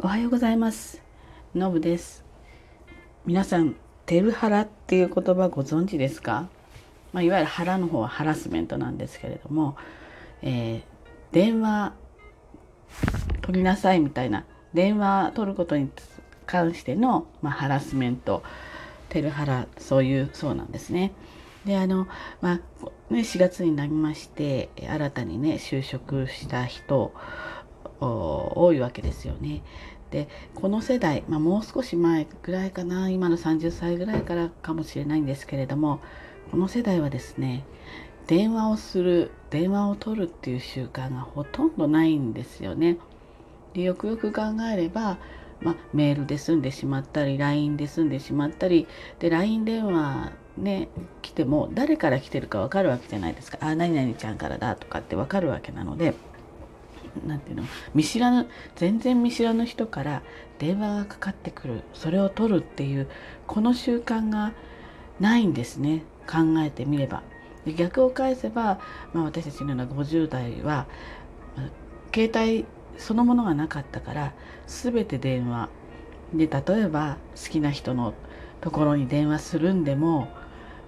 おはようございます。のぶです。皆さんテルハラっていう言葉ご存知ですか？まあ、いわゆる腹の方はハラスメントなんですけれども、えー、電話取りなさいみたいな電話取ることに関しての、まあ、ハラスメントテルハラそういうそうなんですね。であのまあね4月になりまして新たにね就職した人多いわけですよね。でこの世代、まあ、もう少し前ぐらいかな今の30歳ぐらいからかもしれないんですけれどもこの世代はですね電話をする電話を取るっていう習慣がほとんどないんですよね。でよくよく考えれば、まあ、メールで済んでしまったり LINE で済んでしまったりで LINE 電話ね来ても誰から来てるか分かるわけじゃないですか「あ何々ちゃんからだ」とかって分かるわけなので。なんていうの？見知らぬ全然見知らぬ人から電話がかかってくる。それを取るっていうこの習慣がないんですね。考えてみれば。で逆を返せば、まあ、私たちのような50代は、携帯そのものがなかったから全て電話。で例えば好きな人のところに電話するんでも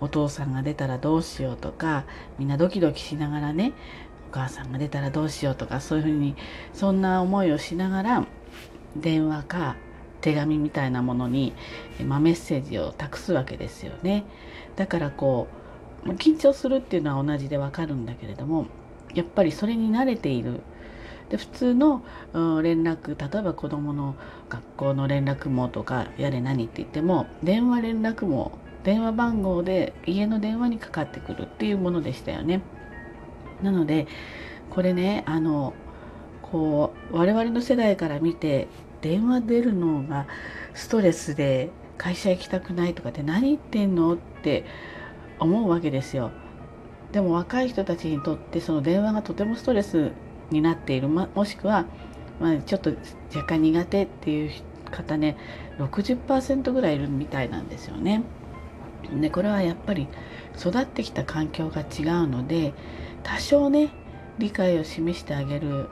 お父さんが出たらどうしようとかみんなドキドキしながらねお母さんが出たらどうしようとかそういうふうにそんな思いをしながら電話か手紙みたいなものに、まあ、メッセージを託すわけですよね。だからこう緊張するっていうのは同じでわかるんだけれどもやっぱりそれに慣れているで普通の連絡例えば子どもの学校の連絡網とかやれ何って言っても電話連絡網電話番号で家の電話にかかってくるっていうものでしたよね。なのでこれねあのこう我々の世代から見て電話出るのがストレスで会社行きたくないとかって何言ってんのって思うわけですよ。でも若い人たちにとってその電話がとてもストレスになっている、ま、もしくは、まあ、ちょっと若干苦手っていう方ね60%ぐらいいるみたいなんですよね。でこれはやっぱり育ってきた環境が違うので多少ね理解を示してあげる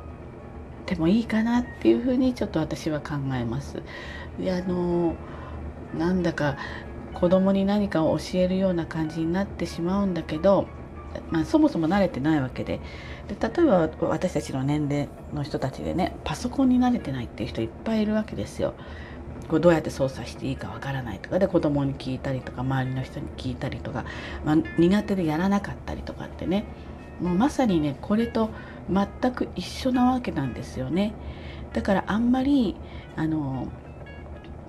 てもいいかなっていうふうにちょっと私は考えます。であのなんだか子供に何かを教えるような感じになってしまうんだけど、まあ、そもそも慣れてないわけでで例えば私たちの年齢の人たちでねパソコンに慣れてないっていう人いっぱいいるわけですよ。こうどうやって操作していいかわからないとかで子供に聞いたりとか周りの人に聞いたりとか、まあ、苦手でやらなかったりとかってねもうまさにねこれと全く一緒なわけなんですよね。だからあんまりあの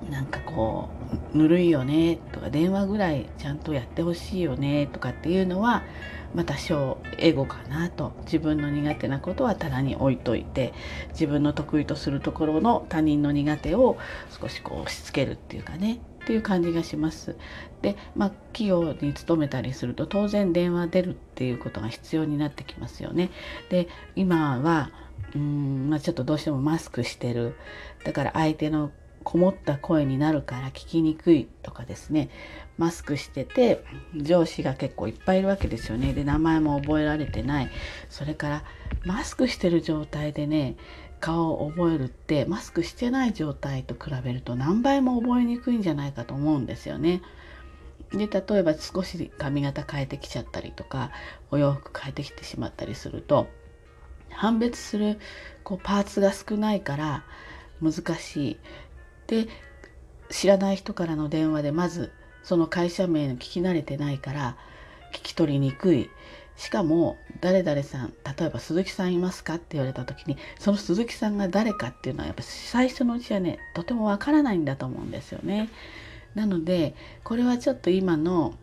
なんかこうぬるいよねとか電話ぐらいちゃんとやってほしいよねとかっていうのはまあ多少エゴかなと自分の苦手なことは棚に置いといて自分の得意とするところの他人の苦手を少しこう押し付けるっていうかねっていう感じがします。で、まあ、企業に勤めたりすると当然電話出るっていうことが必要になってきますよね。で今はうん、まあ、ちょっとどうしてもマスクしてるだから相手のこもった声になるから聞きにくいとかですねマスクしてて上司が結構いっぱいいるわけですよねで名前も覚えられてないそれからマスクしてる状態でね顔を覚えるってマスクしてない状態と比べると何倍も覚えにくいんじゃないかと思うんですよね。で例えば少し髪型変えてきちゃったりとかお洋服変えてきてしまったりすると判別するこうパーツが少ないから難しい。で知らない人からの電話でまずその会社名の聞き慣れてないから聞き取りにくいしかも誰々さん例えば鈴木さんいますかって言われた時にその鈴木さんが誰かっていうのはやっぱ最初のうちはねとてもわからないんだと思うんですよね。なのでこれはちょっと今の、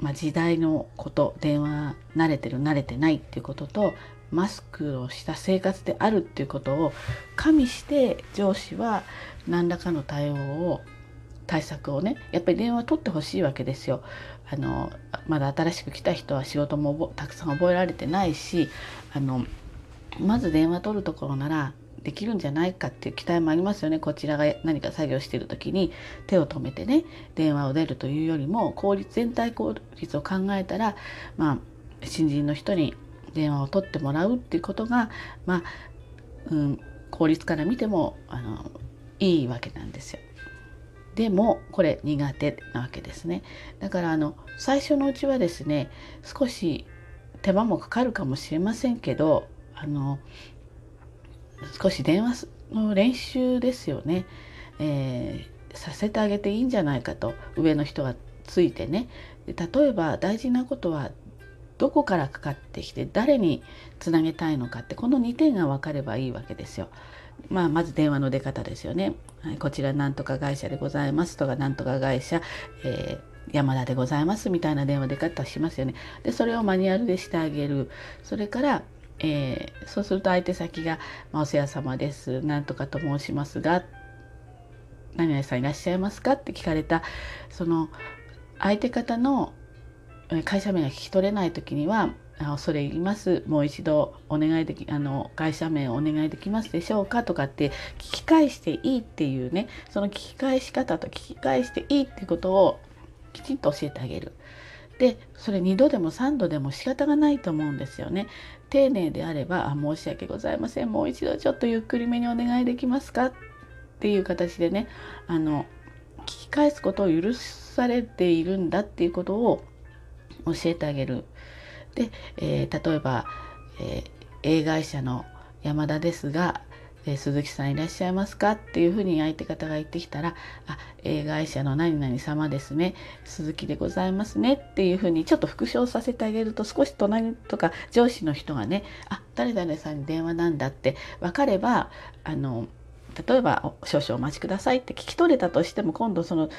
まあ、時代のこと電話慣れてる慣れてないっていうこととマスクをした生活であるっていうことを加味して上司は何らかの対応を対策をねやっぱり電話取ってほしいわけですよ。あのまだ新しく来た人は仕事もたくさん覚えられてないしあのまず電話取るところならできるんじゃないかっていう期待もありますよねこちらが何か作業してる時に手を止めてね電話を出るというよりも効率全体効率を考えたらまあ新人の人に電話を取ってもらうっていうことがまあ、うん、効率から見てもあのいいわけなんですよ。でもこれ苦手なわけですね。だからあの最初のうちはですね少し手間もかかるかもしれませんけどあの少し電話の練習ですよね、えー、させてあげていいんじゃないかと上の人がついてね例えば大事なことはどこからかかってきて誰につなげたいのかってこの2点が分かればいいわけですよ。まあ、まず電話の出方ですよね。はい、こちらなんとか会社でございますとかなんとか会社、えー、山田でございますみたいな電話出方しますよね。でそれをマニュアルでしてあげる。それからえー、そうすると相手先が「まあ、お世話様ですなんとかと申しますが何々さんいらっしゃいますか?」って聞かれたその相手方の会社名が聞き取れない時には「恐れ入りますもう一度お願いできあの会社名をお願いできますでしょうか?」とかって聞き返していいっていうねその聞き返し方と聞き返していいってことをきちんと教えてあげる。でそれ2度でも3度でも仕方がないと思うんですよね。丁寧であれば「あ申し訳ございませんもう一度ちょっとゆっくりめにお願いできますか?」っていう形でねあの聞き返すことを許されているんだっていうことを教えてあげる。で、えー、例えば、えー、A 会社の山田ですがえー、鈴木さんいらっしゃいますかっていうふうに相手方が言ってきたら「あ A 会社の何々様ですね鈴木でございますね」っていうふうにちょっと復唱させてあげると少し隣とか上司の人がね「あ誰々さんに電話なんだ」って分かればあの例えば「少々お待ちください」って聞き取れたとしても今度その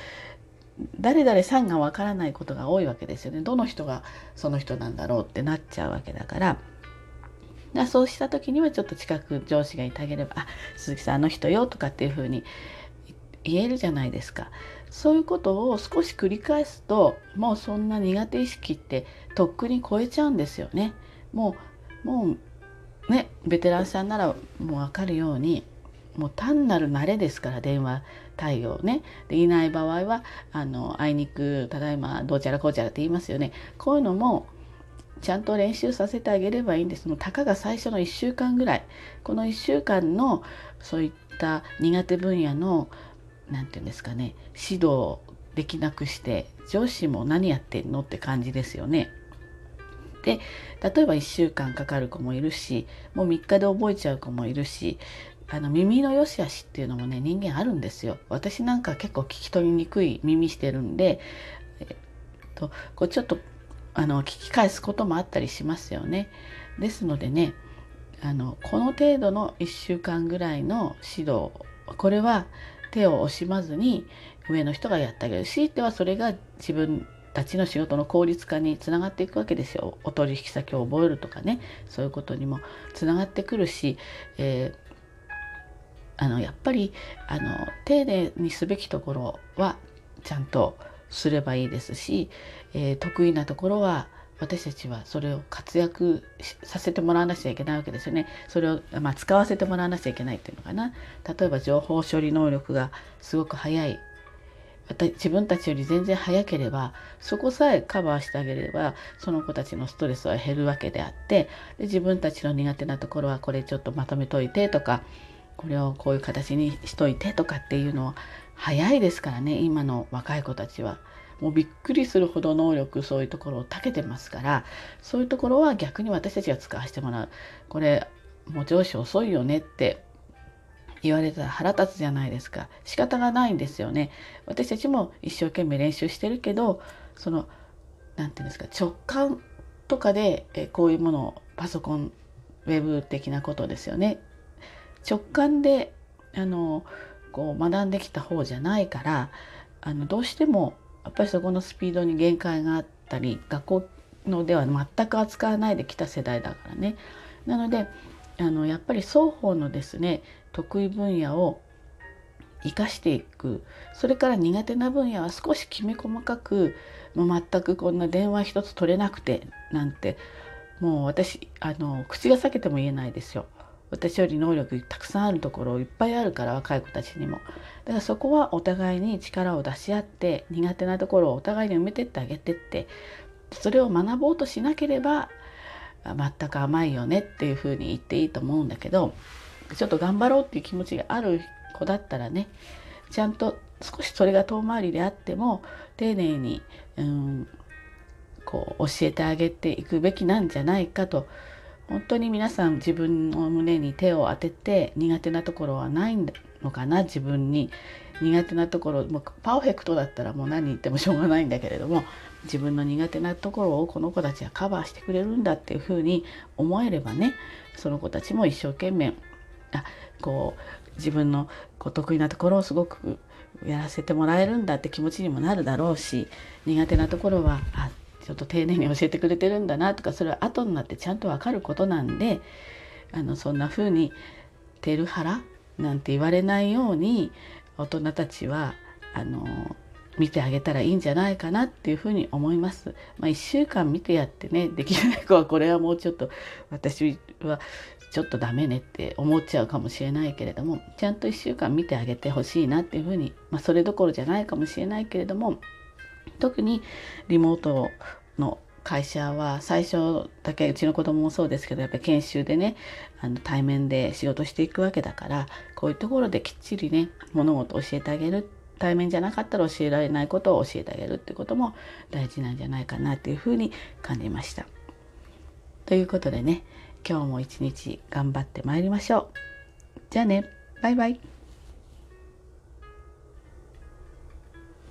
誰々さんがわからないことが多いわけですよね。どの人がその人なんだろうってなっちゃうわけだから。だそうした時にはちょっと近く上司がいてあげれば「あ鈴木さんあの人よ」とかっていうふうに言えるじゃないですか。そういうことを少し繰り返すともうそんな苦手意識ってとっくに超えちゃうんですよね。もうもうねベテランさんならもう分かるようにもう単なる慣れですから電話対応ね。でいない場合はあのあいにくただいまどうちゃらこうちゃらって言いますよね。こういうのもちゃんと練習させてあげればいいんです。もうたかが最初の1週間ぐらい。この1週間のそういった苦手分野の何て言うんですかね指導できなくして上司も何やってんのって感じですよね。で例えば1週間かかる子もいるしもう3日で覚えちゃう子もいるしあの耳の良し悪しっていうのもね人間あるんですよ。私なんか結構聞き取りにくい耳してるんで、えっと、こうちょっとあの聞き返すこともあったりしますよね。ですのでねあのこの程度の1週間ぐらいの指導これは手を惜しまずに上の人がやってあげる強いてはそれが自分たちの仕事の効率化につながっていくわけですよお取引先を覚えるとかねそういうことにもつながってくるし、えー、あのやっぱりあの丁寧にすべきところはちゃんとすればいいですし、えー、得意なところは私たちはそれを活躍させてもらわなくちゃいけないわけですよね。それを、まあ、使わせてもらわなくちゃいけないっていうのかな。例えば情報処理能力がすごく早い自分たちより全然早ければそこさえカバーしてあげればその子たちのストレスは減るわけであってで自分たちの苦手なところはこれちょっとまとめといてとかこれをこういう形にしといてとかっていうのを早いですからね。今の若い子たちは。もうびっくりするほど能力そういうところを長けてますから。そういうところは逆に私たちが使わせてもらう。これもう上司遅いよねって。言われたら腹立つじゃないですか。仕方がないんですよね。私たちも一生懸命練習してるけどその何て言うんですか直感とかでえこういうものをパソコンウェブ的なことですよね。直感であのこう学んできた方じゃないからあのどうしてもやっぱりそこのスピードに限界があったり学校のでは全く扱わないできた世代だからね。なのであのやっぱり双方のですね得意分野を生かしていくそれから苦手な分野は少しきめ細かくもう全くこんな電話一つ取れなくてなんてもう私あの口が裂けても言えないですよ。私より能力たくさんあるところいっぱいあるから若い子たちにも。だからそこはお互いに力を出し合って苦手なところをお互いに埋めてってあげてってそれを学ぼうとしなければ全く甘いよねっていうふうに言っていいと思うんだけどちょっと頑張ろうっていう気持ちがある子だったらねちゃんと少しそれが遠回りであっても丁寧に、うん、こう教えてあげていくべきなんじゃないかと本当に皆さん自分の胸に手を当てて苦手なところはないのかな自分に。苦手なところもうパーフェクトだったらもう何言ってもしょうがないんだけれども自分の苦手なところをこの子たちはカバーしてくれるんだっていうふうに思えればねその子たちも一生懸命あこう自分のこう得意なところをすごくやらせてもらえるんだって気持ちにもなるだろうし苦手なところはあちょっと丁寧に教えてくれてるんだなとかそれは後になってちゃんと分かることなんであのそんな風に「テルハラ」なんて言われないように大人たちはあの見てあげたらいいんじゃないかなっていうふに思います。まあ、1週間見てやってねできない子はこれはもうちょっと私はちょっとダメねって思っちゃうかもしれないけれどもちゃんと1週間見てあげてほしいなっていうふうに、まあ、それどころじゃないかもしれないけれども特にリモートの会社は最初だけうちの子供もそうですけどやっぱり研修でねあの対面で仕事していくわけだからこういうところできっちりね物事を教えてあげる対面じゃなかったら教えられないことを教えてあげるってことも大事なんじゃないかなっていうふうに感じました。ということでね今日も一日頑張ってまいりましょう。じゃあねバイバイ。